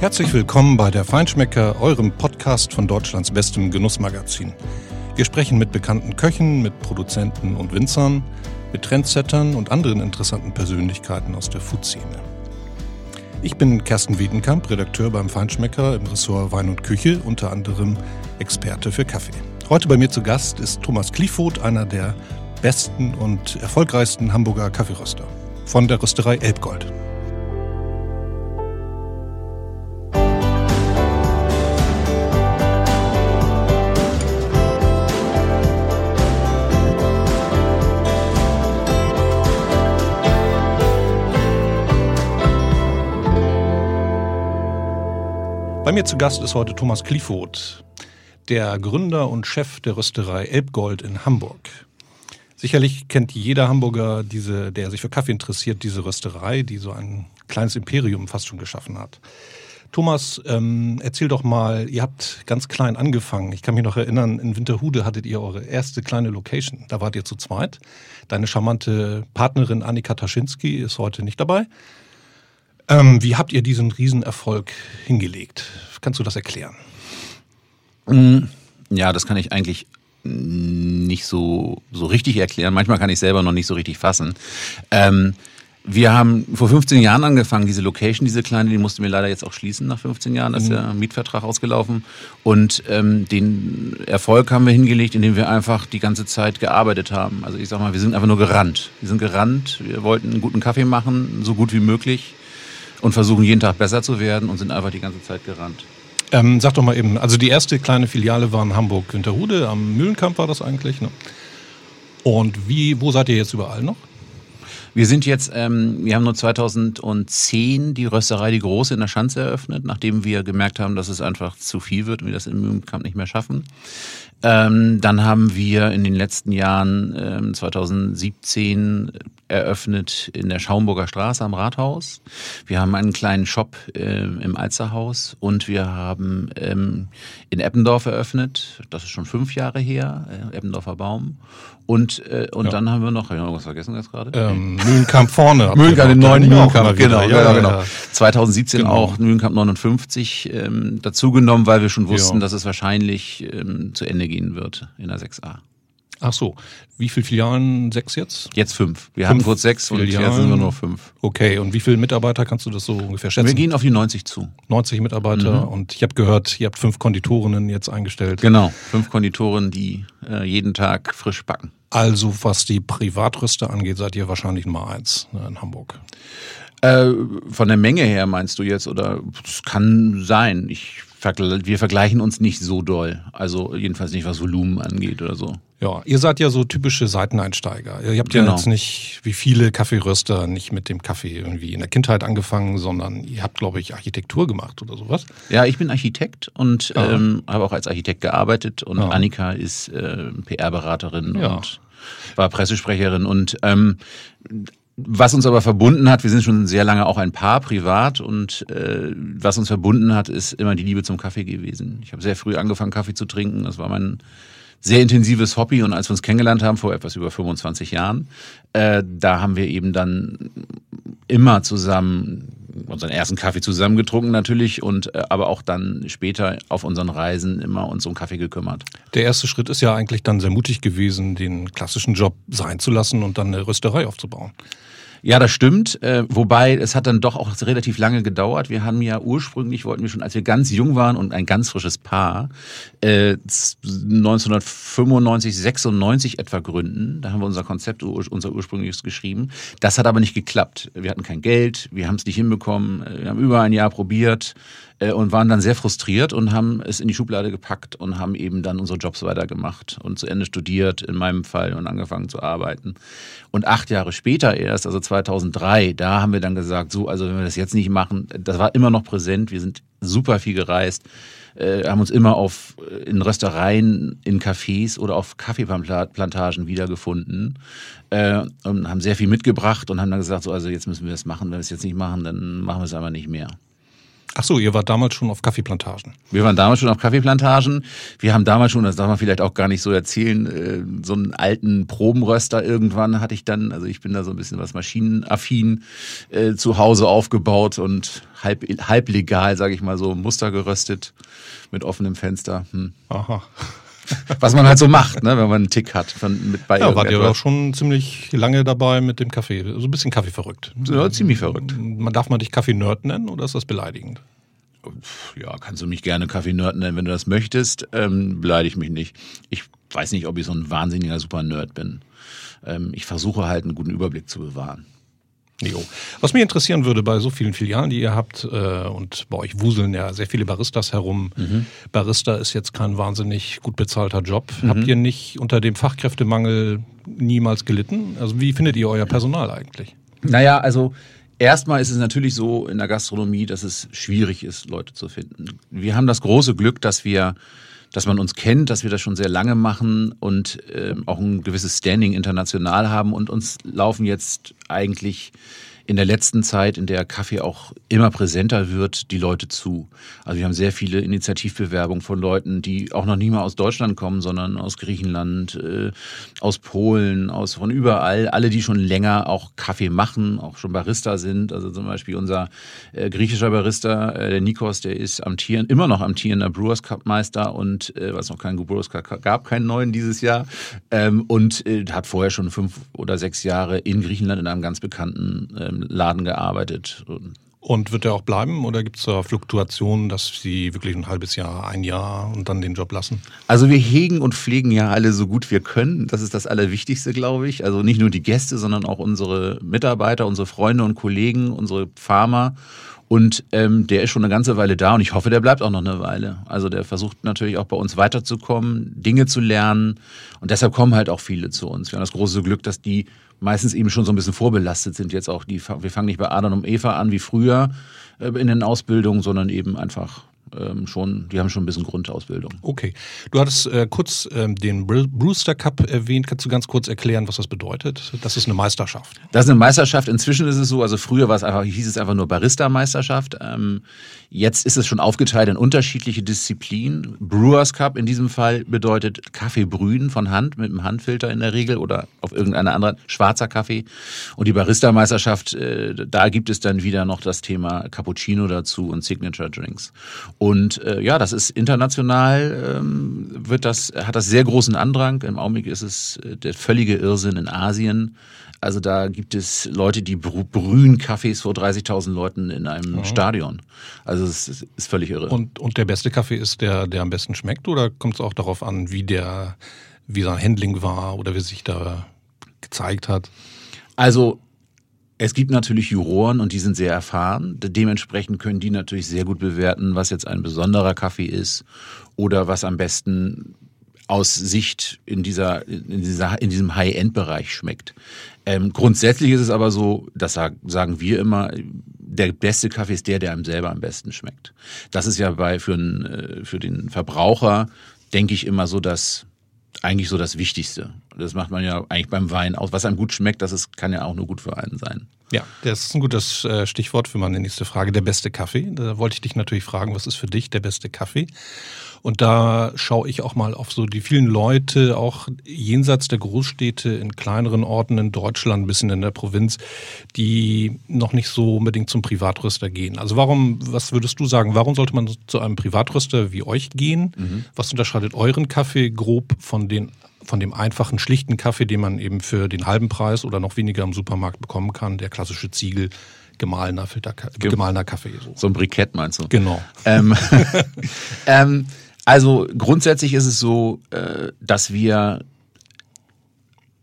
Herzlich willkommen bei der Feinschmecker, eurem Podcast von Deutschlands bestem Genussmagazin. Wir sprechen mit bekannten Köchen, mit Produzenten und Winzern, mit Trendsettern und anderen interessanten Persönlichkeiten aus der Food-Szene. Ich bin Kersten Wiedenkamp, Redakteur beim Feinschmecker im Ressort Wein und Küche, unter anderem Experte für Kaffee. Heute bei mir zu Gast ist Thomas Kliefoth, einer der besten und erfolgreichsten Hamburger Kaffeeröster von der Rösterei Elbgold. Bei mir zu Gast ist heute Thomas Kliefoth, der Gründer und Chef der Rösterei Elbgold in Hamburg. Sicherlich kennt jeder Hamburger, diese, der sich für Kaffee interessiert, diese Rösterei, die so ein kleines Imperium fast schon geschaffen hat. Thomas, ähm, erzähl doch mal, ihr habt ganz klein angefangen. Ich kann mich noch erinnern, in Winterhude hattet ihr eure erste kleine Location. Da wart ihr zu zweit. Deine charmante Partnerin Annika Taschinski ist heute nicht dabei. Ähm, wie habt ihr diesen Riesenerfolg hingelegt? Kannst du das erklären? Mm, ja, das kann ich eigentlich nicht so, so richtig erklären. Manchmal kann ich selber noch nicht so richtig fassen. Ähm, wir haben vor 15 Jahren angefangen, diese Location, diese kleine, die mussten wir leider jetzt auch schließen nach 15 Jahren, da ist mhm. der Mietvertrag ausgelaufen. Und ähm, den Erfolg haben wir hingelegt, indem wir einfach die ganze Zeit gearbeitet haben. Also ich sag mal, wir sind einfach nur gerannt. Wir sind gerannt, wir wollten einen guten Kaffee machen, so gut wie möglich und versuchen jeden Tag besser zu werden und sind einfach die ganze Zeit gerannt. Ähm, sag doch mal eben, also die erste kleine Filiale war in Hamburg-Winterhude, am Mühlenkamp war das eigentlich. Ne? Und wie, wo seid ihr jetzt überall noch? Wir sind jetzt, ähm, wir haben nur 2010 die Rösterei Die Große in der Schanze eröffnet, nachdem wir gemerkt haben, dass es einfach zu viel wird und wir das im Mühlenkamp nicht mehr schaffen. Ähm, dann haben wir in den letzten Jahren, ähm, 2017 eröffnet in der Schaumburger Straße am Rathaus. Wir haben einen kleinen Shop äh, im Alzerhaus und wir haben ähm, in Eppendorf eröffnet. Das ist schon fünf Jahre her, äh, Eppendorfer Baum. Und, äh, und ja. dann haben wir noch, habe ich noch was vergessen jetzt gerade? Ähm, Mühlenkamp vorne. Mühlenkamp, den neuen Mühlenkamp, genau, ja, genau, genau. 2017 genau. auch Mühlenkamp 59 ähm, dazugenommen, weil wir schon wussten, ja. dass es wahrscheinlich ähm, zu Ende gehen wird in der 6a. Ach so. Wie viele Filialen? Sechs jetzt? Jetzt fünf. Wir fünf haben kurz sechs Filialen. und jetzt sind wir nur fünf. Okay. Und wie viele Mitarbeiter kannst du das so ungefähr schätzen? Wir gehen auf die 90 zu. 90 Mitarbeiter. Mhm. Und ich habe gehört, ihr habt fünf Konditorinnen jetzt eingestellt. Genau. Fünf Konditorinnen, die äh, jeden Tag frisch backen. Also was die Privatrüster angeht, seid ihr wahrscheinlich Nummer eins ne, in Hamburg. Äh, von der Menge her meinst du jetzt oder es kann sein. Ich wir vergleichen uns nicht so doll. Also jedenfalls nicht, was Volumen angeht oder so. Ja, ihr seid ja so typische Seiteneinsteiger. Ihr habt genau. ja jetzt nicht, wie viele Kaffeeröster, nicht mit dem Kaffee irgendwie in der Kindheit angefangen, sondern ihr habt, glaube ich, Architektur gemacht oder sowas. Ja, ich bin Architekt und ja. ähm, habe auch als Architekt gearbeitet und ja. Annika ist äh, PR-Beraterin ja. und war Pressesprecherin und ähm, was uns aber verbunden hat, wir sind schon sehr lange auch ein Paar privat und äh, was uns verbunden hat, ist immer die Liebe zum Kaffee gewesen. Ich habe sehr früh angefangen, Kaffee zu trinken. Das war mein sehr intensives Hobby und als wir uns kennengelernt haben, vor etwas über 25 Jahren, äh, da haben wir eben dann immer zusammen unseren ersten Kaffee zusammen getrunken natürlich und äh, aber auch dann später auf unseren Reisen immer uns um Kaffee gekümmert. Der erste Schritt ist ja eigentlich dann sehr mutig gewesen, den klassischen Job sein zu lassen und dann eine Rösterei aufzubauen. Ja, das stimmt. Äh, wobei es hat dann doch auch relativ lange gedauert. Wir haben ja ursprünglich wollten wir schon, als wir ganz jung waren und ein ganz frisches Paar, äh, 1995, 96 etwa gründen. Da haben wir unser Konzept, unser ursprüngliches geschrieben. Das hat aber nicht geklappt. Wir hatten kein Geld, wir haben es nicht hinbekommen. Wir haben über ein Jahr probiert äh, und waren dann sehr frustriert und haben es in die Schublade gepackt und haben eben dann unsere Jobs weitergemacht und zu Ende studiert, in meinem Fall, und angefangen zu arbeiten. Und acht Jahre später erst, also 2003, da haben wir dann gesagt, so, also wenn wir das jetzt nicht machen, das war immer noch präsent, wir sind super viel gereist, äh, haben uns immer auf äh, in Röstereien, in Cafés oder auf Kaffeeplantagen wiedergefunden äh, und haben sehr viel mitgebracht und haben dann gesagt, so, also jetzt müssen wir das machen, wenn wir es jetzt nicht machen, dann machen wir es aber nicht mehr. Ach so, ihr wart damals schon auf Kaffeeplantagen. Wir waren damals schon auf Kaffeeplantagen. Wir haben damals schon, das darf man vielleicht auch gar nicht so erzählen, äh, so einen alten Probenröster irgendwann hatte ich dann. Also ich bin da so ein bisschen was maschinenaffin äh, zu Hause aufgebaut und halb, halb legal, sage ich mal so, Muster geröstet mit offenem Fenster. Hm. Aha. Was man halt so macht, ne, wenn man einen Tick hat. Von, mit bei ja, wart ihr auch schon ziemlich lange dabei mit dem Kaffee. So ein bisschen Kaffee verrückt. Ja, ziemlich verrückt. Man darf man dich Kaffee-Nerd nennen oder ist das beleidigend? Ja, kannst du mich gerne Kaffee-Nerd nennen, wenn du das möchtest. Ähm, beleidige mich nicht. Ich weiß nicht, ob ich so ein wahnsinniger Super-Nerd bin. Ähm, ich versuche halt einen guten Überblick zu bewahren. Jo. Was mich interessieren würde bei so vielen Filialen, die ihr habt, äh, und bei euch wuseln ja sehr viele Baristas herum. Mhm. Barista ist jetzt kein wahnsinnig gut bezahlter Job. Mhm. Habt ihr nicht unter dem Fachkräftemangel niemals gelitten? Also wie findet ihr euer Personal eigentlich? Naja, also Erstmal ist es natürlich so in der Gastronomie, dass es schwierig ist, Leute zu finden. Wir haben das große Glück, dass wir dass man uns kennt, dass wir das schon sehr lange machen und äh, auch ein gewisses Standing international haben und uns laufen jetzt eigentlich in der letzten Zeit, in der Kaffee auch immer präsenter wird, die Leute zu. Also wir haben sehr viele Initiativbewerbungen von Leuten, die auch noch nie mal aus Deutschland kommen, sondern aus Griechenland, äh, aus Polen, aus von überall. Alle, die schon länger auch Kaffee machen, auch schon Barista sind. Also zum Beispiel unser äh, griechischer Barista, äh, der Nikos, der ist amtieren, immer noch amtierender Brewers Cup Meister und was noch keinen Brewers Cup gab, keinen neuen dieses Jahr. Ähm, und hat vorher schon fünf oder sechs Jahre in Griechenland in einem ganz bekannten ähm, Laden gearbeitet. Und wird er auch bleiben oder gibt es da Fluktuationen, dass Sie wirklich ein halbes Jahr, ein Jahr und dann den Job lassen? Also wir hegen und pflegen ja alle so gut wir können. Das ist das Allerwichtigste, glaube ich. Also nicht nur die Gäste, sondern auch unsere Mitarbeiter, unsere Freunde und Kollegen, unsere Farmer. Und ähm, der ist schon eine ganze Weile da und ich hoffe, der bleibt auch noch eine Weile. Also der versucht natürlich auch bei uns weiterzukommen, Dinge zu lernen. Und deshalb kommen halt auch viele zu uns. Wir haben das große Glück, dass die meistens eben schon so ein bisschen vorbelastet sind. Jetzt auch die, wir fangen nicht bei Adam und Eva an wie früher äh, in den Ausbildungen, sondern eben einfach ähm, schon, die haben schon ein bisschen Grundausbildung. Okay. Du hattest äh, kurz ähm, den Brewster Cup erwähnt. Kannst du ganz kurz erklären, was das bedeutet? Das ist eine Meisterschaft. Das ist eine Meisterschaft. Inzwischen ist es so, also früher war es einfach, hieß es einfach nur Barista-Meisterschaft. Ähm, jetzt ist es schon aufgeteilt in unterschiedliche Disziplinen. Brewers Cup in diesem Fall bedeutet Kaffee brühen von Hand mit einem Handfilter in der Regel oder auf irgendeiner anderen schwarzer Kaffee. Und die Barista-Meisterschaft, äh, da gibt es dann wieder noch das Thema Cappuccino dazu und Signature Drinks. Und äh, ja, das ist international, ähm, wird das, hat das sehr großen Andrang. Im Augenblick ist es äh, der völlige Irrsinn in Asien. Also da gibt es Leute, die brühen Kaffees vor 30.000 Leuten in einem mhm. Stadion. Also es ist völlig irre. Und, und der beste Kaffee ist der, der am besten schmeckt oder kommt es auch darauf an, wie der, wie sein Handling war oder wie sich da gezeigt hat? Also es gibt natürlich Juroren und die sind sehr erfahren. Dementsprechend können die natürlich sehr gut bewerten, was jetzt ein besonderer Kaffee ist oder was am besten aus Sicht in dieser, in dieser, in diesem High-End-Bereich schmeckt. Ähm, grundsätzlich ist es aber so, das sagen wir immer, der beste Kaffee ist der, der einem selber am besten schmeckt. Das ist ja bei, für, einen, äh, für den Verbraucher, denke ich immer so, dass eigentlich so das Wichtigste. Das macht man ja eigentlich beim Wein aus. Was einem gut schmeckt, das ist, kann ja auch nur gut für einen sein. Ja, das ist ein gutes äh, Stichwort für meine nächste Frage. Der beste Kaffee. Da wollte ich dich natürlich fragen, was ist für dich der beste Kaffee? Und da schaue ich auch mal auf so die vielen Leute, auch jenseits der Großstädte, in kleineren Orten in Deutschland, ein bisschen in der Provinz, die noch nicht so unbedingt zum Privatröster gehen. Also warum, was würdest du sagen, warum sollte man zu einem Privatröster wie euch gehen? Mhm. Was unterscheidet euren Kaffee grob von den von dem einfachen, schlichten Kaffee, den man eben für den halben Preis oder noch weniger im Supermarkt bekommen kann, der klassische Ziegel, gemahlener, Filter, gemahlener Kaffee. So. so ein Brikett meinst du? Genau. Ähm, ähm, also grundsätzlich ist es so, äh, dass wir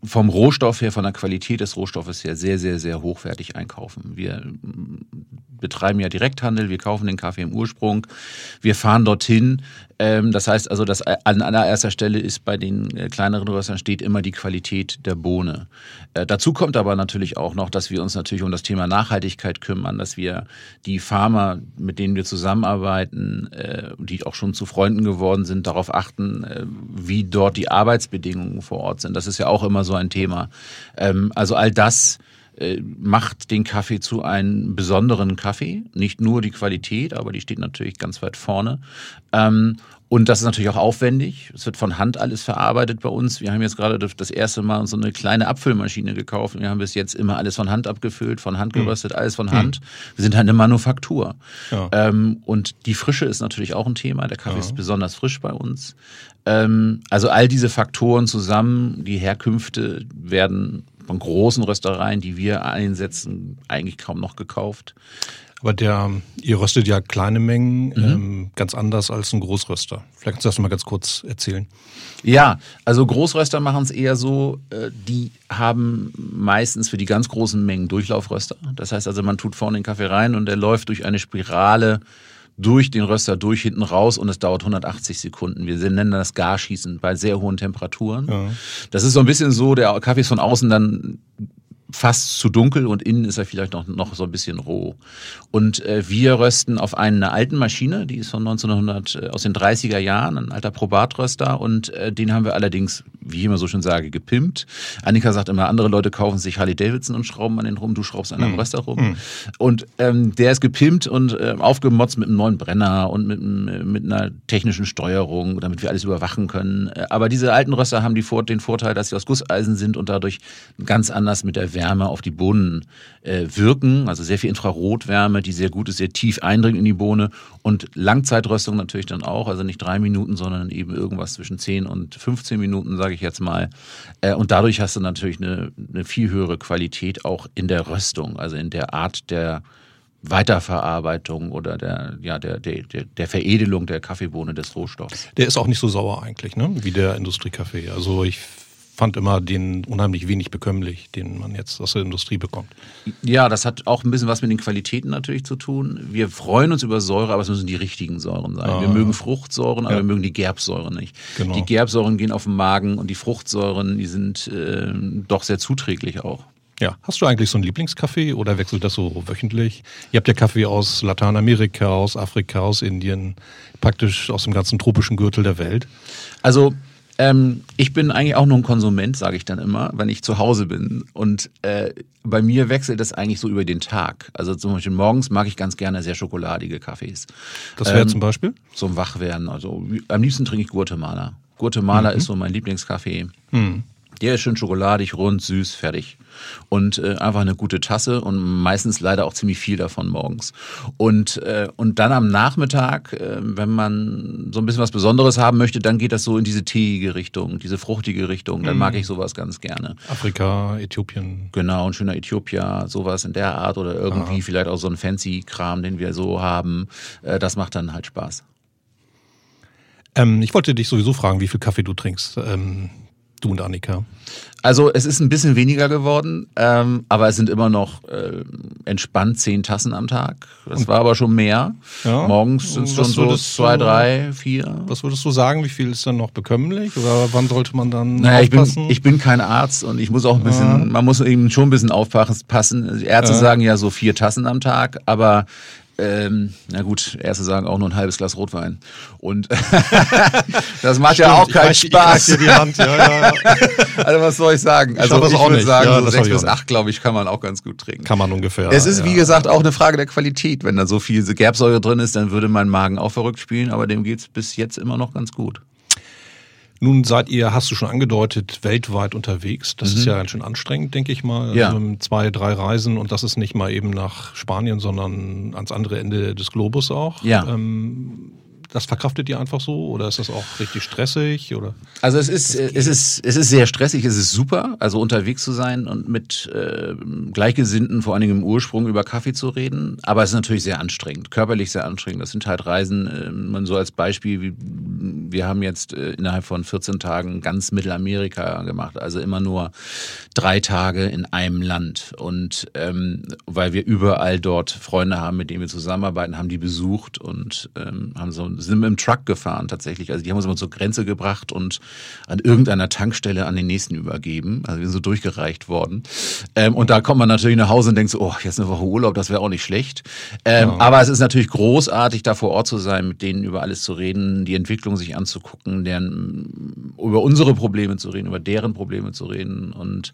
vom Rohstoff her, von der Qualität des Rohstoffes her sehr, sehr, sehr hochwertig einkaufen. Wir betreiben ja Direkthandel, wir kaufen den Kaffee im Ursprung, wir fahren dorthin. Ähm, das heißt also, dass an allererster Stelle ist bei den äh, kleineren Röstern steht immer die Qualität der Bohne. Äh, dazu kommt aber natürlich auch noch, dass wir uns natürlich um das Thema Nachhaltigkeit kümmern, dass wir die Farmer, mit denen wir zusammenarbeiten, äh, die auch schon zu Freunden geworden sind, darauf achten, wie dort die Arbeitsbedingungen vor Ort sind. Das ist ja auch immer so ein Thema. Ähm, also all das äh, macht den Kaffee zu einem besonderen Kaffee. Nicht nur die Qualität, aber die steht natürlich ganz weit vorne. Ähm, und das ist natürlich auch aufwendig. Es wird von Hand alles verarbeitet bei uns. Wir haben jetzt gerade das erste Mal so eine kleine Abfüllmaschine gekauft. Wir haben bis jetzt immer alles von Hand abgefüllt, von Hand hm. geröstet, alles von Hand. Hm. Wir sind halt eine Manufaktur. Ja. Ähm, und die Frische ist natürlich auch ein Thema. Der Kaffee ja. ist besonders frisch bei uns. Ähm, also all diese Faktoren zusammen, die Herkünfte werden von großen Röstereien, die wir einsetzen, eigentlich kaum noch gekauft. Aber der, ihr röstet ja kleine Mengen, mhm. ähm, ganz anders als ein Großröster. Vielleicht kannst du das mal ganz kurz erzählen. Ja, also Großröster machen es eher so, äh, die haben meistens für die ganz großen Mengen Durchlaufröster. Das heißt also, man tut vorne den Kaffee rein und der läuft durch eine Spirale durch den Röster durch hinten raus und es dauert 180 Sekunden. Wir nennen das Garschießen bei sehr hohen Temperaturen. Ja. Das ist so ein bisschen so, der Kaffee ist von außen dann fast zu dunkel und innen ist er vielleicht noch, noch so ein bisschen roh. Und äh, wir rösten auf einer alten Maschine, die ist von 1900, äh, aus den 30er Jahren, ein alter Probatröster und äh, den haben wir allerdings, wie ich immer so schön sage, gepimpt. Annika sagt immer, andere Leute kaufen sich Harley Davidson und schrauben an den rum, du schraubst an einem mm. Röster rum. Mm. Und ähm, der ist gepimpt und äh, aufgemotzt mit einem neuen Brenner und mit, mit einer technischen Steuerung, damit wir alles überwachen können. Äh, aber diese alten Röster haben die, den Vorteil, dass sie aus Gusseisen sind und dadurch ganz anders mit der Wärme auf die Bohnen äh, wirken, also sehr viel Infrarotwärme, die sehr gut ist, sehr tief eindringt in die Bohne und Langzeitröstung natürlich dann auch, also nicht drei Minuten, sondern eben irgendwas zwischen 10 und 15 Minuten, sage ich jetzt mal. Äh, und dadurch hast du natürlich eine, eine viel höhere Qualität auch in der Röstung, also in der Art der Weiterverarbeitung oder der, ja, der, der, der Veredelung der Kaffeebohne des Rohstoffs. Der ist auch nicht so sauer eigentlich, ne? wie der Industriekaffee. Also ich fand immer den unheimlich wenig bekömmlich, den man jetzt aus der Industrie bekommt. Ja, das hat auch ein bisschen was mit den Qualitäten natürlich zu tun. Wir freuen uns über Säure, aber es müssen die richtigen Säuren sein. Ah. Wir mögen Fruchtsäuren, aber ja. wir mögen die Gerbsäuren nicht. Genau. Die Gerbsäuren gehen auf den Magen und die Fruchtsäuren, die sind äh, doch sehr zuträglich auch. Ja, hast du eigentlich so einen Lieblingskaffee oder wechselt das so wöchentlich? Ihr habt ja Kaffee aus Lateinamerika, aus Afrika, aus Indien, praktisch aus dem ganzen tropischen Gürtel der Welt. Also ähm, ich bin eigentlich auch nur ein Konsument, sage ich dann immer, wenn ich zu Hause bin. Und äh, bei mir wechselt das eigentlich so über den Tag. Also zum Beispiel morgens mag ich ganz gerne sehr schokoladige Kaffees. Das wäre ähm, zum Beispiel? So ein Wachwerden. Also am liebsten trinke ich Guatemala. Guatemala mhm. ist so mein Lieblingskaffee. Mhm. Der ist schön schokoladig, rund, süß, fertig. Und äh, einfach eine gute Tasse und meistens leider auch ziemlich viel davon morgens. Und, äh, und dann am Nachmittag, äh, wenn man so ein bisschen was Besonderes haben möchte, dann geht das so in diese teeige Richtung, diese fruchtige Richtung. Dann mag ich sowas ganz gerne. Afrika, Äthiopien. Genau, ein schöner Äthiopier, sowas in der Art oder irgendwie Aha. vielleicht auch so ein fancy Kram, den wir so haben. Äh, das macht dann halt Spaß. Ähm, ich wollte dich sowieso fragen, wie viel Kaffee du trinkst. Ähm, Du und Annika. Also es ist ein bisschen weniger geworden, ähm, aber es sind immer noch äh, entspannt zehn Tassen am Tag. Das und war aber schon mehr. Ja? Morgens sind es schon so zwei, drei, vier. Was würdest du sagen, wie viel ist dann noch bekömmlich? Oder wann sollte man dann naja, aufpassen? Ich bin, ich bin kein Arzt und ich muss auch ein bisschen, ja. man muss eben schon ein bisschen aufpassen. Ärzte ja. sagen ja so vier Tassen am Tag, aber ähm, na gut, erste sagen auch nur ein halbes Glas Rotwein. Und das macht Stimmt, ja auch keinen ich Spaß. Ich die Hand. Ja, ja, also was soll ich sagen? Ich also ich, ich würde sagen, ja, so sechs bis acht, glaube ich, kann man auch ganz gut trinken. Kann man ungefähr. Es ist, wie gesagt, auch eine Frage der Qualität. Wenn da so viel Gerbsäure drin ist, dann würde mein Magen auch verrückt spielen, aber dem geht's bis jetzt immer noch ganz gut. Nun seid ihr, hast du schon angedeutet, weltweit unterwegs. Das mhm. ist ja ganz schön anstrengend, denke ich mal. Ja. Also zwei, drei Reisen und das ist nicht mal eben nach Spanien, sondern ans andere Ende des Globus auch. Ja. Ähm, das verkraftet ihr einfach so oder ist das auch richtig stressig oder? Also es ist es ist es ist sehr stressig, es ist super, also unterwegs zu sein und mit äh, Gleichgesinnten vor allen Dingen im Ursprung über Kaffee zu reden, aber es ist natürlich sehr anstrengend, körperlich sehr anstrengend. Das sind halt Reisen, äh, man so als Beispiel, wie, wir haben jetzt äh, innerhalb von 14 Tagen ganz Mittelamerika gemacht, also immer nur drei Tage in einem Land und ähm, weil wir überall dort Freunde haben, mit denen wir zusammenarbeiten, haben die besucht und ähm, haben so sind mit dem Truck gefahren tatsächlich. Also die haben uns immer zur Grenze gebracht und an irgendeiner Tankstelle an den nächsten übergeben. Also wir sind so durchgereicht worden. Ähm, und da kommt man natürlich nach Hause und denkt so, oh, jetzt eine Woche Urlaub, das wäre auch nicht schlecht. Ähm, ja. Aber es ist natürlich großartig, da vor Ort zu sein, mit denen über alles zu reden, die Entwicklung sich anzugucken, deren, über unsere Probleme zu reden, über deren Probleme zu reden. Und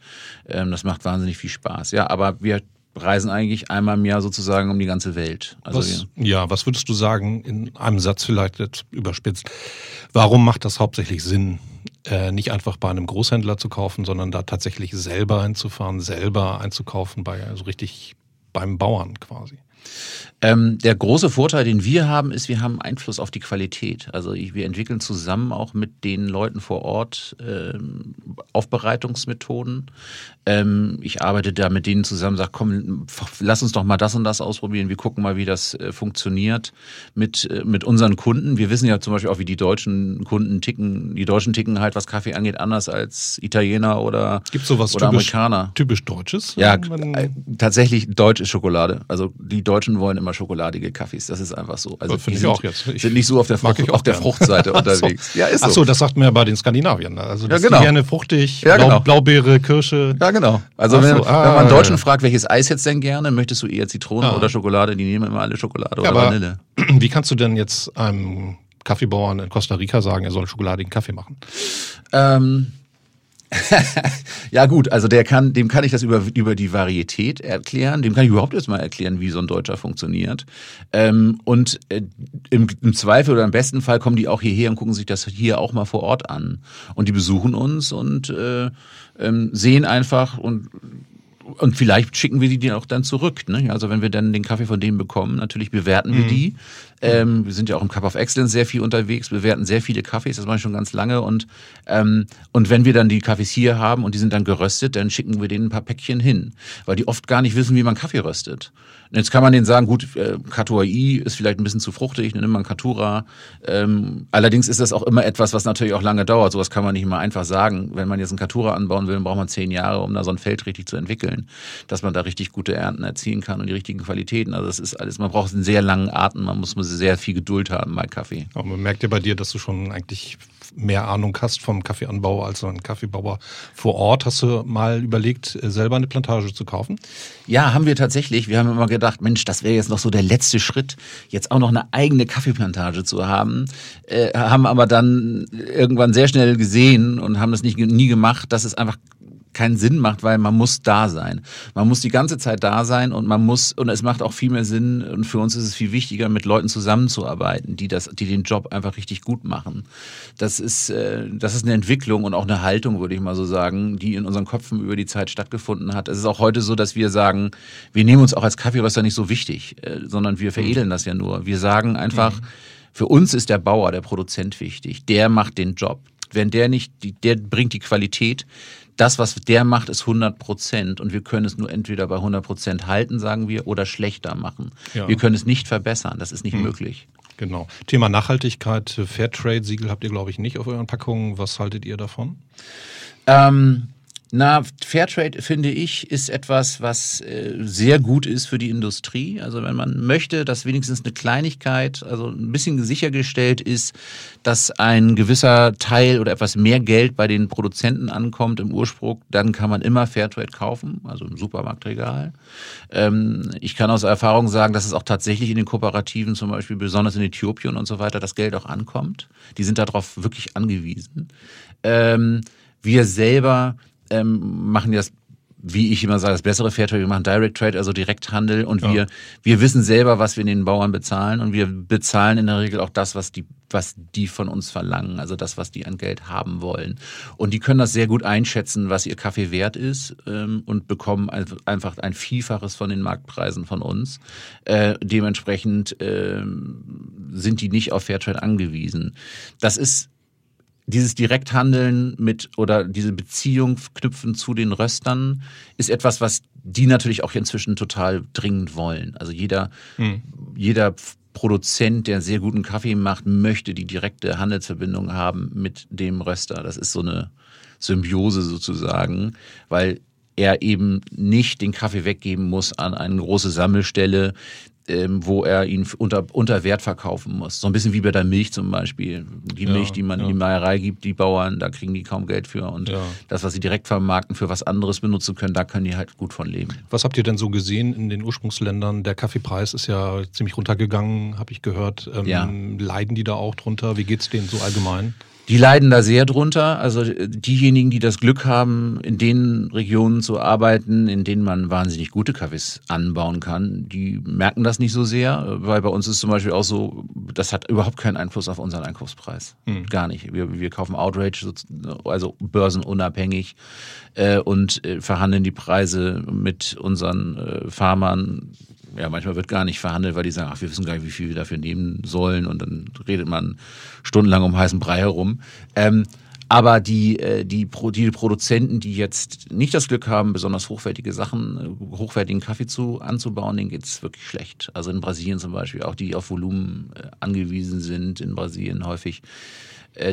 ähm, das macht wahnsinnig viel Spaß. Ja, aber wir reisen eigentlich einmal im Jahr sozusagen um die ganze Welt. Also was, ja, was würdest du sagen, in einem Satz vielleicht jetzt überspitzt, warum macht das hauptsächlich Sinn, äh, nicht einfach bei einem Großhändler zu kaufen, sondern da tatsächlich selber einzufahren, selber einzukaufen, bei also richtig beim Bauern quasi? Ähm, der große Vorteil, den wir haben, ist, wir haben Einfluss auf die Qualität. Also wir entwickeln zusammen auch mit den Leuten vor Ort ähm, Aufbereitungsmethoden. Ähm, ich arbeite da mit denen zusammen, sage, komm, lass uns doch mal das und das ausprobieren. Wir gucken mal, wie das äh, funktioniert mit, äh, mit unseren Kunden. Wir wissen ja zum Beispiel auch, wie die deutschen Kunden ticken. Die Deutschen ticken halt, was Kaffee angeht, anders als Italiener oder, Gibt sowas oder typisch, Amerikaner. Typisch Deutsches? Ja, äh, tatsächlich deutsch ist Schokolade. Also die Deutschen wollen immer schokoladige Kaffees. Das ist einfach so. Also Finde die ich sind, auch jetzt. Ich sind nicht so auf der, Frucht, auf der. Fruchtseite unterwegs. so. Ja, ist so. Ach so, das sagt man ja bei den Skandinaviern. Also das Ja, genau. ist gerne fruchtig, Ja, Blau, genau. Blaubeere, Kirsche. Ja, genau. Also wenn, so, wenn ah, man Deutschen ja. fragt, welches Eis jetzt denn gerne, möchtest du eher Zitrone Ah. oder Schokolade? Die nehmen immer alle Schokolade Ja, oder Vanille. wie kannst du denn jetzt einem Kaffeebauern in Costa Rica sagen, er soll schokoladigen Kaffee machen? Ähm, ja gut, also der kann, dem kann ich das über, über die Varietät erklären, dem kann ich überhaupt erstmal erklären, wie so ein Deutscher funktioniert. Ähm, und äh, im, im Zweifel oder im besten Fall kommen die auch hierher und gucken sich das hier auch mal vor Ort an. Und die besuchen uns und äh, ähm, sehen einfach und und vielleicht schicken wir die auch dann zurück. Ne? Also wenn wir dann den Kaffee von denen bekommen, natürlich bewerten wir die. Ähm, wir sind ja auch im Cup of Excellence sehr viel unterwegs, bewerten sehr viele Kaffees, das mache ich schon ganz lange. Und, ähm, und wenn wir dann die Kaffees hier haben und die sind dann geröstet, dann schicken wir denen ein paar Päckchen hin, weil die oft gar nicht wissen, wie man Kaffee röstet. Jetzt kann man denen sagen, gut, äh, Katuai ist vielleicht ein bisschen zu fruchtig, dann nimmt man Katura. Ähm, allerdings ist das auch immer etwas, was natürlich auch lange dauert. Sowas kann man nicht immer einfach sagen. Wenn man jetzt einen Katura anbauen will, dann braucht man zehn Jahre, um da so ein Feld richtig zu entwickeln, dass man da richtig gute Ernten erzielen kann und die richtigen Qualitäten. Also das ist alles, man braucht einen sehr langen Atem, man muss sehr viel Geduld haben bei Kaffee. Aber man merkt ja bei dir, dass du schon eigentlich mehr Ahnung hast vom Kaffeeanbau als so ein Kaffeebauer vor Ort. Hast du mal überlegt, äh, selber eine Plantage zu kaufen? Ja, haben wir tatsächlich. Wir haben immer gedacht, Mensch, das wäre jetzt noch so der letzte Schritt, jetzt auch noch eine eigene Kaffeeplantage zu haben. Äh, haben aber dann irgendwann sehr schnell gesehen und haben das nicht, nie gemacht, dass es einfach keinen Sinn macht, weil man muss da sein. Man muss die ganze Zeit da sein und man muss, und es macht auch viel mehr Sinn, und für uns ist es viel wichtiger, mit Leuten zusammenzuarbeiten, die das, die den Job einfach richtig gut machen. Das ist, äh, das ist eine Entwicklung und auch eine Haltung, würde ich mal so sagen, die in unseren Köpfen über die Zeit stattgefunden hat. Es ist auch heute so, dass wir sagen, wir nehmen uns auch als Kaffeeröster nicht so wichtig, äh, sondern wir veredeln das ja nur. Wir sagen einfach, für uns ist der Bauer, der Produzent wichtig. Der macht den Job. Wenn der nicht, der bringt die Qualität. Das, was der macht, ist 100 Prozent und wir können es nur entweder bei 100 Prozent halten, sagen wir, oder schlechter machen. Ja. Wir können es nicht verbessern. Das ist nicht möglich. Genau. Thema Nachhaltigkeit, äh, Fairtrade-Siegel habt ihr, glaube ich, nicht auf euren Packungen. Was haltet ihr davon? Ähm, na, Fairtrade finde ich ist etwas, was äh, sehr gut ist für die Industrie. Also wenn man möchte, dass wenigstens eine Kleinigkeit, also ein bisschen sichergestellt ist, dass ein gewisser Teil oder etwas mehr Geld bei den Produzenten ankommt im Ursprung, dann kann man immer Fairtrade kaufen, also im Supermarktregal. Ähm, ich kann aus Erfahrung sagen, dass es auch tatsächlich in den Kooperativen, zum Beispiel besonders in Äthiopien und so weiter, das Geld auch ankommt. Die sind darauf wirklich angewiesen. Ähm, wir selber ähm, machen das, wie ich immer sage, das bessere Fairtrade. Wir machen Direct Trade, also Direkthandel und Ja. wir, wir wissen selber, was wir den Bauern bezahlen und wir bezahlen in der Regel auch das, was die, was die von uns verlangen, also das, was die an Geld haben wollen. Und die können das sehr gut einschätzen, was ihr Kaffee wert ist ähm, und bekommen ein- einfach ein Vielfaches von den Marktpreisen von uns. Äh, dementsprechend ähm, sind die nicht auf Fairtrade angewiesen. Das ist dieses Direkthandeln mit oder diese Beziehung knüpfen zu den Röstern ist etwas, was die natürlich auch inzwischen total dringend wollen. Also jeder, jeder Produzent, der sehr guten Kaffee macht, möchte die direkte Handelsverbindung haben mit dem Röster. Das ist so eine Symbiose sozusagen, weil er eben nicht den Kaffee weggeben muss an eine große Sammelstelle, ähm, wo er ihn unter, unter Wert verkaufen muss. So ein bisschen wie bei der Milch zum Beispiel. Die Milch, ja, die man ja. in die Meierei gibt, die Bauern, da kriegen die kaum Geld für. Und ja. das, was sie direkt vermarkten, für was anderes benutzen können, da können die halt gut von leben. Was habt ihr denn so gesehen in den Ursprungsländern? Der Kaffeepreis ist ja ziemlich runtergegangen, habe ich gehört. Ähm, leiden die da auch drunter? Wie geht es denen so allgemein? Die leiden da sehr drunter. Also diejenigen, die das Glück haben, in den Regionen zu arbeiten, in denen man wahnsinnig gute Kaffees anbauen kann, die merken das nicht so sehr, weil bei uns ist zum Beispiel auch so, das hat überhaupt keinen Einfluss auf unseren Einkaufspreis. Hm. Gar nicht. Wir, wir kaufen Outrage, also börsenunabhängig äh, und äh, verhandeln die Preise mit unseren äh, Farmern ja, manchmal wird gar nicht verhandelt, weil die sagen, ach, wir wissen gar nicht, wie viel wir dafür nehmen sollen und dann redet man stundenlang um heißen Brei herum. Ähm, aber die, äh, die, die Produzenten, die jetzt nicht das Glück haben, besonders hochwertige Sachen, äh, hochwertigen Kaffee zu, anzubauen, denen geht's wirklich schlecht. Also in Brasilien zum Beispiel, auch die auf Volumen äh, angewiesen sind, in Brasilien häufig,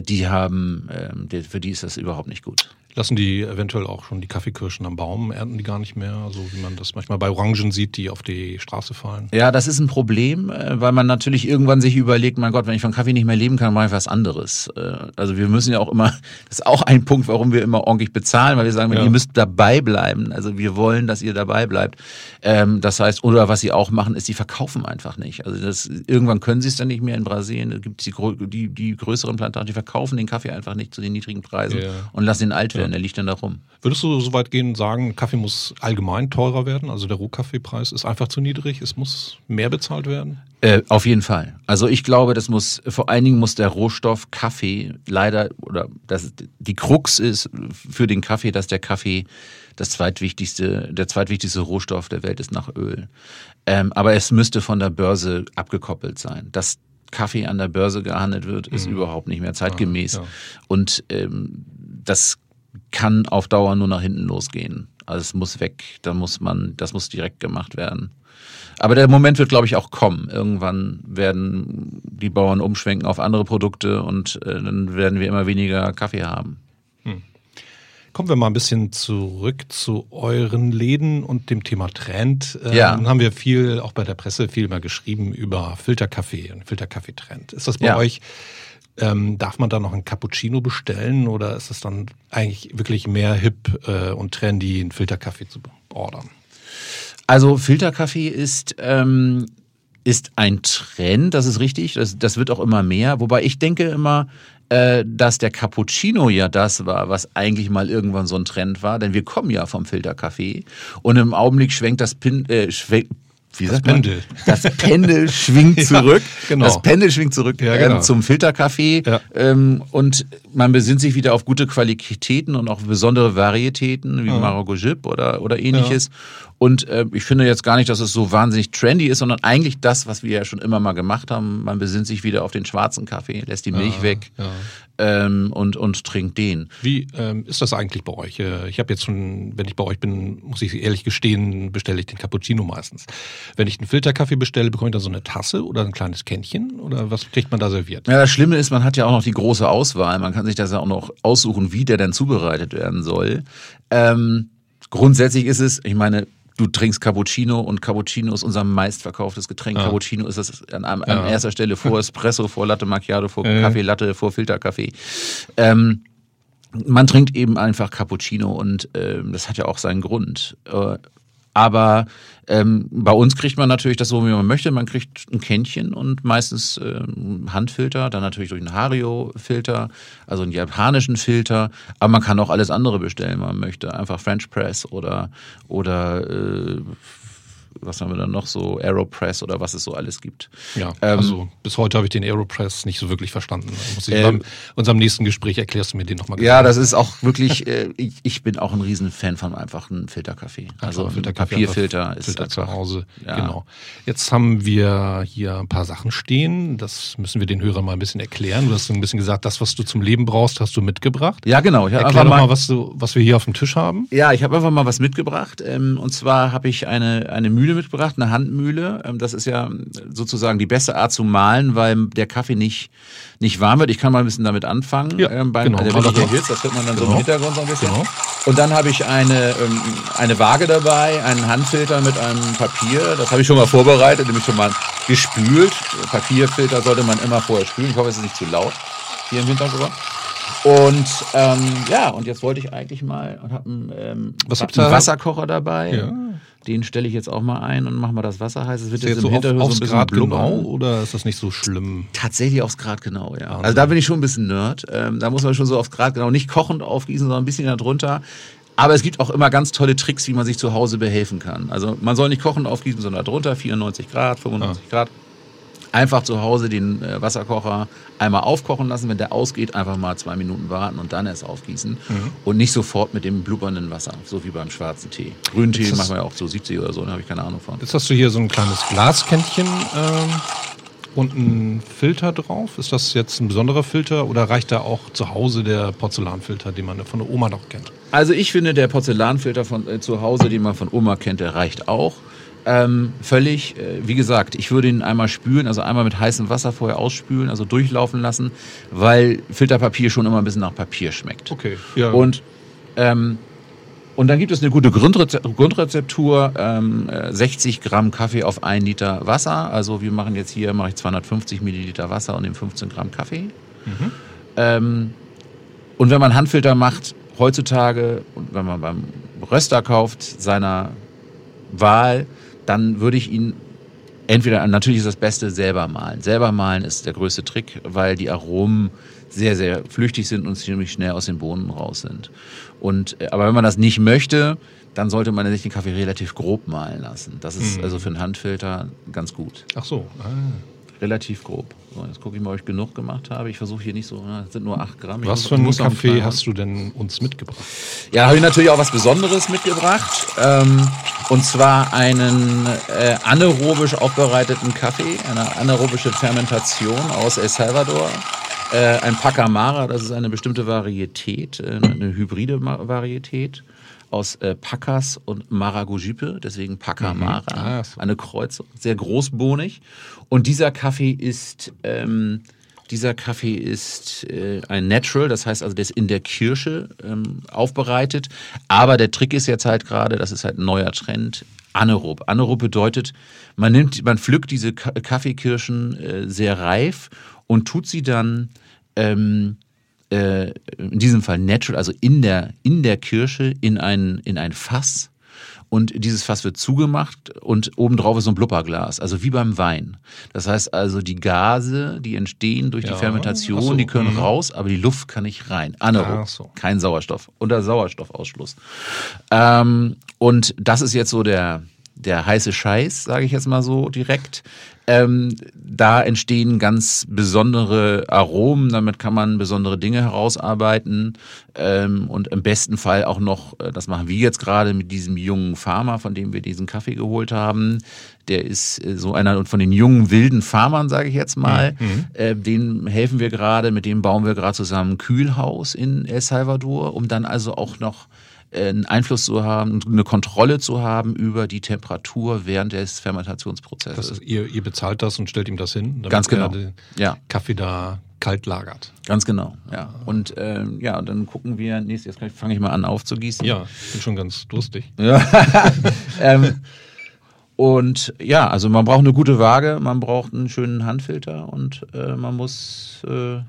die haben, ähm, für die ist das überhaupt nicht gut. Lassen die eventuell auch schon die Kaffeekirschen am Baum, ernten die gar nicht mehr, so wie man das manchmal bei Orangen sieht, die auf die Straße fallen? Ja, das ist ein Problem, äh, weil man natürlich irgendwann sich überlegt, mein Gott, wenn ich von Kaffee nicht mehr leben kann, mache ich was anderes. Äh, also wir müssen ja auch immer, das ist auch ein Punkt, warum wir immer ordentlich bezahlen, weil wir sagen, ja. ihr müsst dabei bleiben. Also wir wollen, dass ihr dabei bleibt. Ähm, das heißt, oder was sie auch machen, ist, sie verkaufen einfach nicht. Also das, irgendwann können sie es dann nicht mehr in Brasilien. Da gibt es die, die, die größeren Plantagen, die verkaufen den Kaffee einfach nicht zu den niedrigen Preisen ja. und lassen ihn alt werden Der liegt dann da rum. Würdest du so weit gehen und sagen, Kaffee muss allgemein teurer werden? Also der Rohkaffeepreis ist einfach zu niedrig, es muss mehr bezahlt werden? Äh, auf jeden Fall. Also ich glaube, das muss, vor allen Dingen muss der Rohstoff Kaffee leider, oder das, die Krux ist für den Kaffee, dass der Kaffee das zweitwichtigste, der zweitwichtigste Rohstoff der Welt ist nach Öl. Ähm, aber es müsste von der Börse abgekoppelt sein. Das Kaffee an der Börse gehandelt wird, ist mhm. überhaupt nicht mehr zeitgemäß. Ja, ja. Und ähm, das kann auf Dauer nur nach hinten losgehen. Also es muss weg, da muss man, das muss direkt gemacht werden. Aber der Moment wird, glaube ich, auch kommen. Irgendwann werden die Bauern umschwenken auf andere Produkte und äh, dann werden wir immer weniger Kaffee haben. Hm. Kommen wir mal ein bisschen zurück zu euren Läden und dem Thema Trend. Ähm, ja. Dann haben wir viel, auch bei der Presse, viel mal geschrieben über Filterkaffee und Filterkaffee-Trend. Ist das bei ja. euch ähm, darf man da noch ein Cappuccino bestellen oder ist es dann eigentlich wirklich mehr hip äh, und trendy, einen Filterkaffee zu ordern? Also Filterkaffee ist ähm, ist ein Trend, das ist richtig. Das, das wird auch immer mehr. Wobei ich denke immer, äh, dass der Cappuccino ja das war, was eigentlich mal irgendwann so ein Trend war, denn wir kommen ja vom Filterkaffee und im Augenblick schwenkt das Pin, äh, schwenkt, wie das Pendel. Das Pendel schwingt zurück. Ja, genau. Das Pendel schwingt zurück ja, genau. ähm, zum Filterkaffee. Ja. Ähm, und man besinnt sich wieder auf gute Qualitäten und auch besondere Varietäten wie ja. Marocco oder, oder ähnliches. Und äh, ich finde jetzt gar nicht, dass es so wahnsinnig trendy ist, sondern eigentlich das, was wir ja schon immer mal gemacht haben. Man besinnt sich wieder auf den schwarzen Kaffee, lässt die Milch weg ähm, und, und trinkt den. Wie ähm, ist das eigentlich bei euch? Äh, ich habe jetzt schon, wenn ich bei euch bin, muss ich ehrlich gestehen, bestelle ich den Cappuccino meistens. Wenn ich einen Filterkaffee bestelle, bekomme ich da so eine Tasse oder ein kleines Kännchen oder was kriegt man da serviert? Ja, das Schlimme ist, man hat ja auch noch die große Auswahl. Man kann sich das ja auch noch aussuchen, wie der dann zubereitet werden soll. Ähm, grundsätzlich ist es, ich meine, du trinkst Cappuccino und Cappuccino ist unser meistverkauftes Getränk. Ja. Cappuccino ist das an, an ja. erster Stelle vor Espresso, vor Latte Macchiato, vor ja. Kaffee Latte, vor Filterkaffee. Ähm, man trinkt eben einfach Cappuccino und ähm, das hat ja auch seinen Grund. Äh, aber ähm, bei uns kriegt man natürlich das so, wie man möchte. Man kriegt ein Kännchen und meistens ähm, Handfilter, dann natürlich durch einen Hario-Filter, also einen japanischen Filter. Aber man kann auch alles andere bestellen, wenn man möchte. Einfach French Press oder, oder äh, was haben wir dann noch so, Aeropress oder was es so alles gibt. Ja, ähm, also bis heute habe ich den Aeropress nicht so wirklich verstanden. Ich ähm, unserem nächsten Gespräch erklärst du mir den nochmal. Genau. Ja, das ist auch wirklich, äh, ich, ich, bin auch ein Riesenfan von einfachen Filterkaffee. Also Filterkaffee, Papierfilter ist Filter zu Hause. Ja. Genau. Jetzt haben wir hier ein paar Sachen stehen. Das müssen wir den Hörern mal ein bisschen erklären. Du hast ein bisschen gesagt, das, was du zum Leben brauchst, hast du mitgebracht. Ja, genau. Ich Erklär doch mal, was, du, was wir hier auf dem Tisch haben. Ja, ich habe einfach mal was mitgebracht. Ähm, und zwar habe ich eine, eine Mühle mitgebracht, eine Handmühle. Ähm, das ist ja sozusagen die beste Art zu mahlen, weil der Kaffee nicht, nicht warm wird. Ich kann mal ein bisschen damit anfangen. Ja, ähm, beim, genau. also wenn ich erhitzt, das hört man dann so Genau. im Hintergrund so ein bisschen. Genau. Und dann habe ich eine, ähm, eine Waage dabei, einen Handfilter mit einem Papier. Das habe ich schon mal vorbereitet, nämlich schon mal gespült. Papierfilter sollte man immer vorher spülen. Ich hoffe, es ist nicht zu laut hier im Hintergrund. Und ähm, ja, und jetzt wollte ich eigentlich mal und habe einen, ähm, Was einen? Wasserkocher dabei. Ja. Den stelle ich jetzt auch mal ein und mache mal das Wasser heiß. Es wird Ist jetzt jetzt so im auf, Hintergrund so ein aufs bisschen Grad blubbern. genau oder ist das nicht so schlimm? Tatsächlich aufs Grad genau, ja. Wahnsinn. Also da bin ich schon ein bisschen Nerd. Ähm, da muss man schon so aufs Grad genau nicht kochend aufgießen, sondern ein bisschen darunter. Aber es gibt auch immer ganz tolle Tricks, wie man sich zu Hause behelfen kann. Also man soll nicht kochend aufgießen, sondern drunter 94 Grad, 95 Grad. Einfach zu Hause den äh, Wasserkocher einmal aufkochen lassen. Wenn der ausgeht, einfach mal zwei Minuten warten und dann erst aufgießen. Und nicht sofort mit dem blubbernden Wasser, so wie beim schwarzen Tee. Ist das- machen wir ja auch so 70 oder so, da habe ich keine Ahnung von. Jetzt hast du hier so ein kleines Glaskännchen ähm, und einen Filter drauf. Ist das jetzt ein besonderer Filter oder reicht da auch zu Hause der Porzellanfilter, den man von der Oma noch kennt? Also ich finde, der Porzellanfilter von äh, zu Hause, den man von Oma kennt, der reicht auch. Ähm, völlig, äh, wie gesagt, ich würde ihn einmal spülen, also einmal mit heißem Wasser vorher ausspülen, also durchlaufen lassen, weil Filterpapier schon immer ein bisschen nach Papier schmeckt. Okay. Ja. Und, ähm, und dann gibt es eine gute Grundreze Grundrezeptur, ähm, äh, 60 Gramm Kaffee auf 1 Liter Wasser. Also wir machen jetzt hier, mache ich 250 Milliliter Wasser und nehme 15 Gramm Kaffee. Ähm, und wenn man Handfilter macht, heutzutage, und wenn man beim Röster kauft, seiner Wahl, dann würde ich ihn entweder, natürlich ist das Beste, selber malen. Selber malen ist der größte Trick, weil die Aromen sehr, sehr flüchtig sind und ziemlich schnell aus den Bohnen raus sind. Und, äh, aber wenn man das nicht möchte, dann sollte man sich den Kaffee relativ grob malen lassen. Das ist Mhm. also für einen Handfilter ganz gut. Ach so. Ah. Relativ grob. So, jetzt gucke ich mal, ob ich genug gemacht habe. Ich versuche hier nicht so, es sind nur 8 Gramm. Ich Was muss- für einen Kaffee hast du denn uns mitgebracht? ja, habe ich natürlich auch was Besonderes mitgebracht. Ähm, und zwar einen äh, anaerobisch aufbereiteten Kaffee, eine anaerobische Fermentation aus El Salvador. Äh, ein Pacamara, das ist eine bestimmte Varietät, äh, eine hybride Varietät aus äh, Pacas und Maragogipe, deswegen Pacamara, Ah, so. eine Kreuzung, sehr großbohnig. Und dieser Kaffee ist ähm, dieser Kaffee ist äh, ein Natural, das heißt also, der ist in der Kirsche ähm, aufbereitet. Aber der Trick ist jetzt halt gerade, das ist halt ein neuer Trend, anaerob. Anaerob bedeutet, man nimmt, man pflückt diese Ka Kaffeekirschen äh, sehr reif und tut sie dann ähm, äh, in diesem Fall natural, also in der, in der Kirsche in ein, in ein Fass. Und dieses Fass wird zugemacht und obendrauf ist so ein Blubberglas, also wie beim Wein. Das heißt also, die Gase, die entstehen durch Ja, die Fermentation, so, die können mhm. raus, aber die Luft kann nicht rein. Anaerob, so. kein Sauerstoff, unter Sauerstoffausschluss. Ähm, und das ist jetzt so der, der heiße Scheiß, sage ich jetzt mal so direkt. Ähm, da entstehen ganz besondere Aromen, damit kann man besondere Dinge herausarbeiten ähm, und im besten Fall auch noch, äh, das machen wir jetzt gerade mit diesem jungen Farmer, von dem wir diesen Kaffee geholt haben. Der ist äh, so einer von den jungen wilden Farmern, sage ich jetzt mal. Äh, den helfen wir gerade, mit dem bauen wir gerade zusammen ein Kühlhaus in El Salvador, um dann also auch noch einen Einfluss zu haben, eine Kontrolle zu haben über die Temperatur während des Fermentationsprozesses. Ist, ihr, ihr bezahlt das und stellt ihm das hin, damit Ganz genau. er den Ja. Kaffee da kalt lagert. Ganz genau, ja. Und ähm, ja, dann gucken wir, nächstes, jetzt fange ich mal an aufzugießen. Ja, bin schon ganz durstig. ähm, und ja, also man braucht eine gute Waage, man braucht einen schönen Handfilter und äh, man muss äh,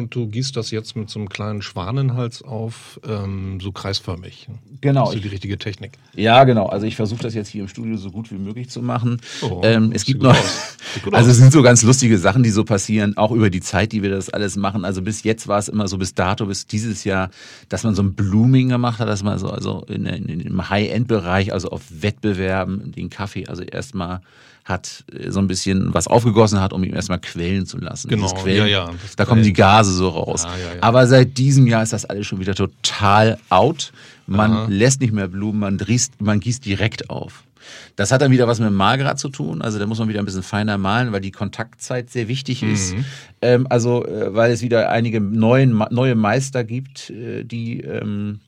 Und du gießt das jetzt mit so einem kleinen Schwanenhals auf, ähm, so kreisförmig. Genau, Das ist ich- die richtige Technik. Ja, genau. Also ich versuche das jetzt hier im Studio so gut wie möglich zu machen. Oh, ähm, es gibt noch, also es sind so ganz lustige Sachen, die so passieren, auch über die Zeit, die wir das alles machen. Also bis jetzt war es immer so, bis dato, bis dieses Jahr, dass man so ein Blooming gemacht hat, dass man so also in, in, in, im High-End-Bereich, also auf Wettbewerben, den Kaffee, also erstmal hat äh, so ein bisschen was aufgegossen hat, um ihn erstmal quellen zu lassen. Genau, Quellen, ja, ja, Da kommen die. Gase so raus. Ah, ja, ja. Aber seit diesem Jahr ist das alles schon wieder total out. Man Aha. lässt nicht mehr Blumen, man, gießt, man gießt direkt auf. Das hat dann wieder was mit dem Malgrad zu tun. Also da muss man wieder ein bisschen feiner malen, weil die Kontaktzeit sehr wichtig ist. Mhm. Ähm, also äh, weil es wieder einige neuen, neue Meister gibt, äh, die ähm,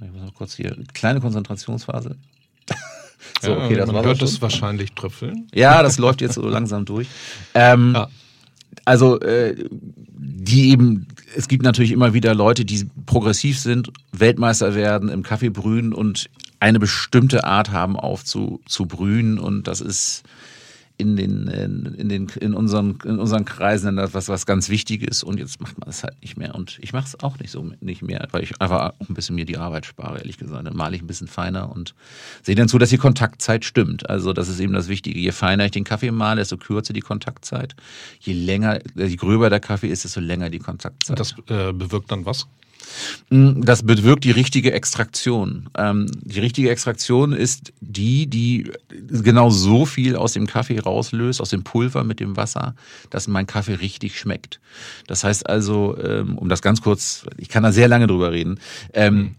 ich muss noch kurz hier kleine Konzentrationsphase. So, okay, das man hört es wahrscheinlich tröpfeln. Ja, das läuft jetzt so langsam durch. Ähm, ja. Also äh, die eben, es gibt natürlich immer wieder Leute, die progressiv sind, Weltmeister werden, im Kaffee brühen und eine bestimmte Art haben aufzubrühen und das ist in den, in den, in unseren, in unseren Kreisen etwas, was ganz wichtig ist. Und jetzt macht man das halt nicht mehr. Und ich mache es auch nicht so nicht mehr, weil ich einfach ein bisschen mir die Arbeit spare, ehrlich gesagt. Dann male ich ein bisschen feiner und sehe dann zu, dass die Kontaktzeit stimmt. Also das ist eben das Wichtige. Je feiner ich den Kaffee male, desto kürzer die Kontaktzeit. Je länger, je gröber der Kaffee ist, desto länger die Kontaktzeit. Das äh, bewirkt dann was? Mm, das bewirkt die richtige Extraktion. Ähm, die richtige Extraktion ist die, die genau so viel aus dem Kaffee rauslöst, aus dem Pulver mit dem Wasser, dass mein Kaffee richtig schmeckt. Das heißt also, ähm, um das ganz kurz, ich kann da sehr lange drüber reden, ähm,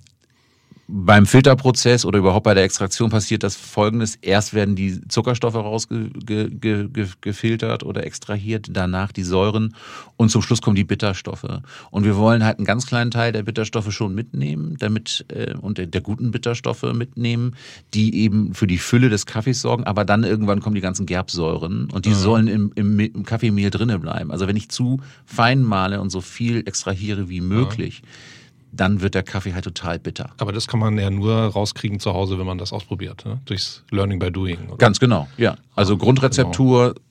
beim Filterprozess oder überhaupt bei der Extraktion passiert das folgendes. Erst werden die Zuckerstoffe rausgefiltert oder extrahiert, danach die Säuren und zum Schluss kommen die Bitterstoffe. Und wir wollen halt einen ganz kleinen Teil der Bitterstoffe schon mitnehmen, damit äh, und der, der guten Bitterstoffe mitnehmen, die eben für die Fülle des Kaffees sorgen, aber dann irgendwann kommen die ganzen Gerbsäuren und die ja. sollen im, im, im Kaffeemehl drinnen bleiben. Also wenn ich zu fein male und so viel extrahiere wie möglich, ja dann wird der Kaffee halt total bitter. Aber das kann man ja nur rauskriegen zu Hause, wenn man das ausprobiert, ne? durchs Learning by Doing. Oder? Ganz genau, ja. Also Grundrezeptur, genau.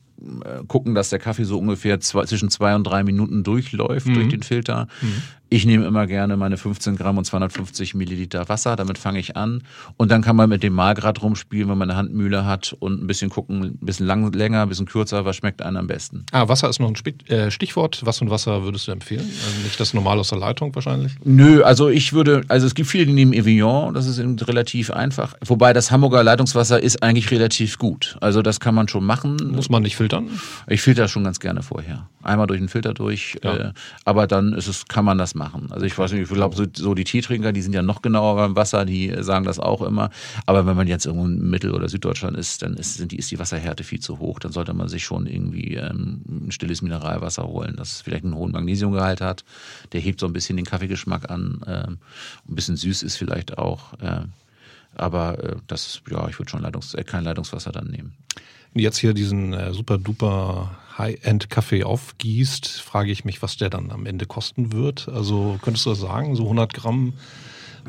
Äh, gucken, dass der Kaffee so ungefähr zwei, zwischen zwei und drei Minuten durchläuft mhm. durch den Filter. Mhm. Ich nehme immer gerne meine 15 Gramm und 250 Milliliter Wasser, damit fange ich an. Und dann kann man mit dem Malgrad rumspielen, wenn man eine Handmühle hat und ein bisschen gucken, ein bisschen lang, länger, ein bisschen kürzer, was schmeckt einem am besten. Ah, Wasser ist noch ein äh, Stichwort. Was und Wasser würdest du empfehlen? Also nicht das normal aus der Leitung wahrscheinlich? Nö, also ich würde, also es gibt viele, die nehmen Evian, das ist relativ einfach. Wobei das Hamburger Leitungswasser ist eigentlich relativ gut. Also das kann man schon machen. Muss man nicht filtern? Ich filter schon ganz gerne vorher. Einmal durch den Filter durch, ja. äh, aber dann ist es, kann man das machen. Also ich weiß nicht, ich glaube, so, so, die Teetrinker, die sind ja noch genauer beim Wasser, die sagen das auch immer. Aber wenn man jetzt irgendwo in Mittel- oder Süddeutschland ist, dann ist, sind die, ist die Wasserhärte viel zu hoch. Dann sollte man sich schon irgendwie ähm, ein stilles Mineralwasser holen, das vielleicht einen hohen Magnesiumgehalt hat. Der hebt so ein bisschen den Kaffeegeschmack an. Ähm, ein bisschen süß ist vielleicht auch. Äh, aber äh, das, ja, ich würde schon Leitungs äh, kein Leitungswasser dann nehmen. Jetzt hier diesen äh, super duper High-End-Kaffee aufgießt, frage ich mich, was der dann am Ende kosten wird. Also könntest du das sagen, so 100 Gramm,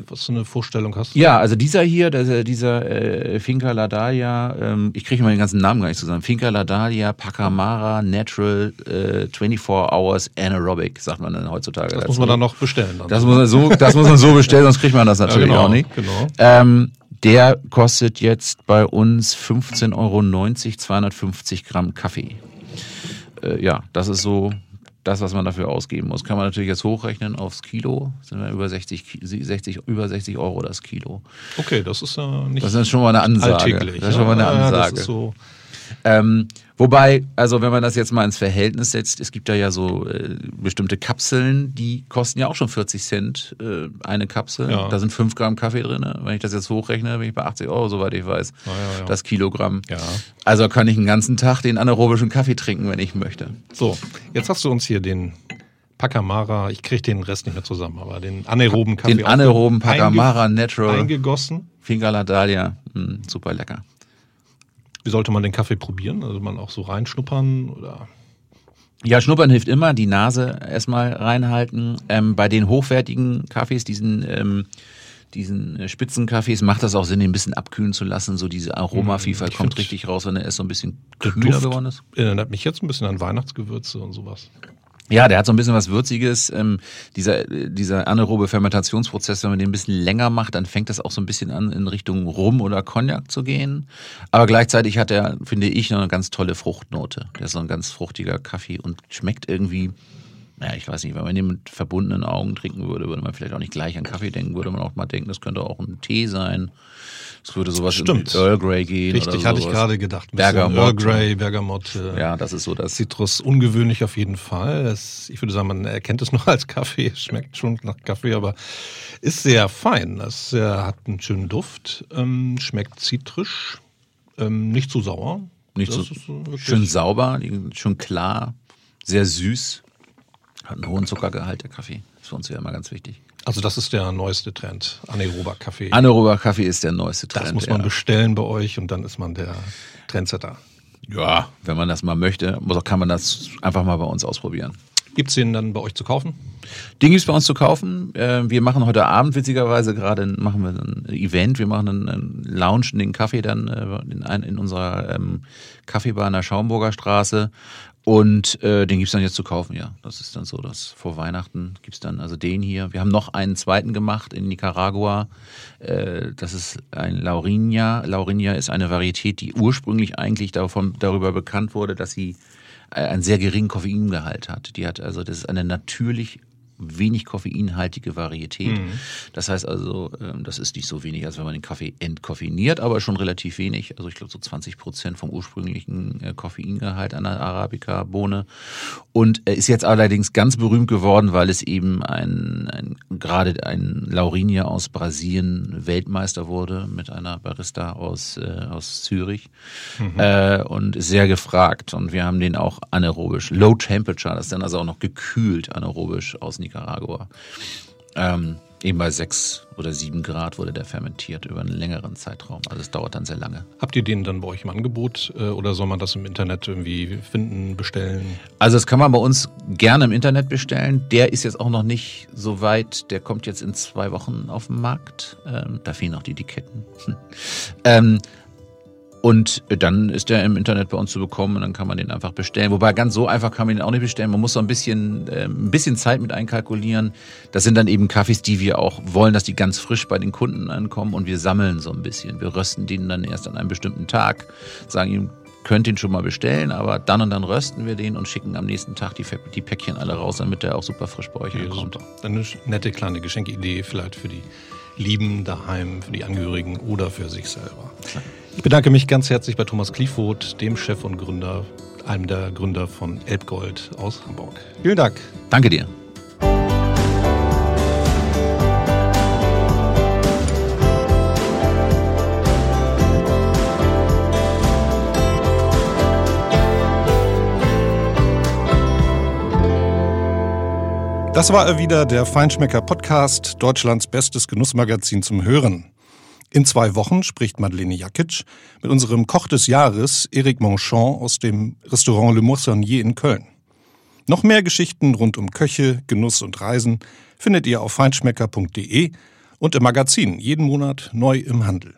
was du eine Vorstellung hast? Ja, also dieser hier, dieser, dieser äh, Finca Ladalia, ähm, ich kriege mal den ganzen Namen gar nicht zusammen. Finca Ladalia Pacamara Natural äh, 24 Hours Anaerobic, sagt man dann heutzutage. Das dazu. muss man dann noch bestellen. Dann. Das, muss man so, das muss man so bestellen, sonst kriegt man das natürlich ja, genau, auch nicht. Genau. Ähm, der kostet jetzt bei uns 15,90 Euro, 250 Gramm Kaffee äh, ja, das ist so das, was man dafür ausgeben muss. Kann man natürlich jetzt hochrechnen aufs Kilo, sind wir über 60, 60, über 60 Euro das Kilo. Okay, das ist ja nicht. Das ist schon mal eine Ansage. Alltäglich. Das ist schon mal eine Ansage. Ja, das ist so ähm, wobei, also wenn man das jetzt mal ins Verhältnis setzt, es gibt da ja so äh, bestimmte Kapseln, die kosten ja auch schon 40 Cent äh, eine Kapsel. Ja. Da sind 5 Gramm Kaffee drin. Wenn ich das jetzt hochrechne, bin ich bei 80 Euro, soweit ich weiß, ja, ja, das Kilogramm. Also kann ich den ganzen Tag den anaerobischen Kaffee trinken, wenn ich möchte. So, jetzt hast du uns hier den Pacamara, ich kriege den Rest nicht mehr zusammen, aber den anaeroben Kaffee. Den anaeroben Pacamara einge Natural. Eingegossen. Fingaladalia, hm, super lecker. Wie sollte man den Kaffee probieren? Also man auch so reinschnuppern oder? Ja, schnuppern hilft immer, die Nase erstmal reinhalten. Ähm, bei den hochwertigen Kaffees, diesen, ähm, diesen äh, Spitzenkaffees, macht das auch Sinn, den ein bisschen abkühlen zu lassen. So diese Aromavielfalt kommt richtig raus, wenn er erst so ein bisschen kühler geworden ist. Erinnert mich jetzt ein bisschen an Weihnachtsgewürze und sowas. Ja, der hat so ein bisschen was Würziges. Ähm, dieser, dieser anaerobe Fermentationsprozess, wenn man den ein bisschen länger macht, dann fängt das auch so ein bisschen an, in Richtung Rum oder Cognac zu gehen. Aber gleichzeitig hat er, finde ich, noch eine ganz tolle Fruchtnote. Der ist so ein ganz fruchtiger Kaffee und schmeckt irgendwie, naja, ich weiß nicht, wenn man den mit verbundenen Augen trinken würde, würde man vielleicht auch nicht gleich an Kaffee denken, würde man auch mal denken, das könnte auch ein Tee sein. Es würde sowas Stimmt. in Earl Grey gehen. Richtig, hatte ich gerade gedacht. Bergamot. Earl Grey, Bergamot. Äh, ja, das ist so das. Zitrus ungewöhnlich auf jeden Fall. Das, ich würde sagen, man erkennt es noch als Kaffee. Schmeckt schon nach Kaffee, aber ist sehr fein. Das äh, hat einen schönen Duft, ähm, schmeckt zitrisch, ähm, nicht zu sauer. Nicht so, schön sauber, schön klar, sehr süß. Hat einen hohen Zuckergehalt, der Kaffee. Das ist für uns ja immer ganz wichtig. Also das ist der neueste Trend, anaerober Kaffee. Anaerober Kaffee ist der neueste Trend. Das muss man ja. bestellen bei euch und dann ist man der Trendsetter. Ja, wenn man das mal möchte, kann man das einfach mal bei uns ausprobieren. Gibt es den dann bei euch zu kaufen? Den gibt es bei uns zu kaufen. Äh, wir machen heute Abend witzigerweise gerade machen wir ein Event. Wir machen einen Lounge in den Kaffee dann äh, in, in unserer ähm, Kaffeebar in der Schaumburger Straße. Und äh, den gibt's dann jetzt zu kaufen, ja. Das ist dann so, dass vor Weihnachten gibt's dann also den hier. Wir haben noch einen zweiten gemacht in Nicaragua. Äh, das ist ein Laurinia. Laurinia ist eine Varietät, die ursprünglich eigentlich davon, darüber bekannt wurde, dass sie äh, einen sehr geringen Koffeingehalt hat. Die hat also, das ist eine natürlich wenig koffeinhaltige Varietät. Mhm. Das heißt also, ähm, das ist nicht so wenig, als wenn man den Kaffee entkoffeiniert, aber schon relativ wenig. Also ich glaube so 20 Prozent vom ursprünglichen äh, Koffeingehalt einer Arabica-Bohne. Und ist jetzt allerdings ganz berühmt geworden, weil es eben ein, ein gerade ein Laurinia aus Brasilien Weltmeister wurde mit einer Barista aus, äh, aus Zürich mhm. äh, und sehr gefragt. Und wir haben den auch anaerobisch, Low Temperature, das ist dann also auch noch gekühlt anaerobisch aus Nicaragua. Ähm, eben bei sechs oder sieben Grad wurde der fermentiert über einen längeren Zeitraum. Also es dauert dann sehr lange. Habt ihr den dann bei euch im Angebot äh, oder soll man das im Internet irgendwie finden, bestellen? Also das kann man bei uns gerne im Internet bestellen. Der ist jetzt auch noch nicht so weit. Der kommt jetzt in zwei Wochen auf den Markt. Ähm, da fehlen noch die Etiketten. ähm, und dann ist der im Internet bei uns zu bekommen und dann kann man den einfach bestellen. Wobei ganz so einfach kann man den auch nicht bestellen. Man muss so ein bisschen, äh, ein bisschen Zeit mit einkalkulieren. Das sind dann eben Kaffees, die wir auch wollen, dass die ganz frisch bei den Kunden ankommen und wir sammeln so ein bisschen. Wir rösten den dann erst an einem bestimmten Tag, sagen ihm, könnt ihn schon mal bestellen, aber dann und dann rösten wir den und schicken am nächsten Tag die, die Päckchen alle raus, damit der auch super frisch bei euch ja, ankommt. Super. Eine nette kleine Geschenkidee vielleicht für die Lieben daheim, für die Angehörigen oder für sich selber. Klar. Ich bedanke mich ganz herzlich bei Thomas Kliefoth, dem Chef und Gründer, einem der Gründer von Elbgold aus Hamburg. Vielen Dank. Danke dir. Das war er wieder, der Feinschmecker Podcast, Deutschlands bestes Genussmagazin zum Hören. In zwei Wochen spricht Madeleine Jakic mit unserem Koch des Jahres, Eric Monchon aus dem Restaurant Le Moissonnier in Köln. Noch mehr Geschichten rund um Köche, Genuss und Reisen findet ihr auf feinschmecker.de und im Magazin jeden Monat neu im Handel.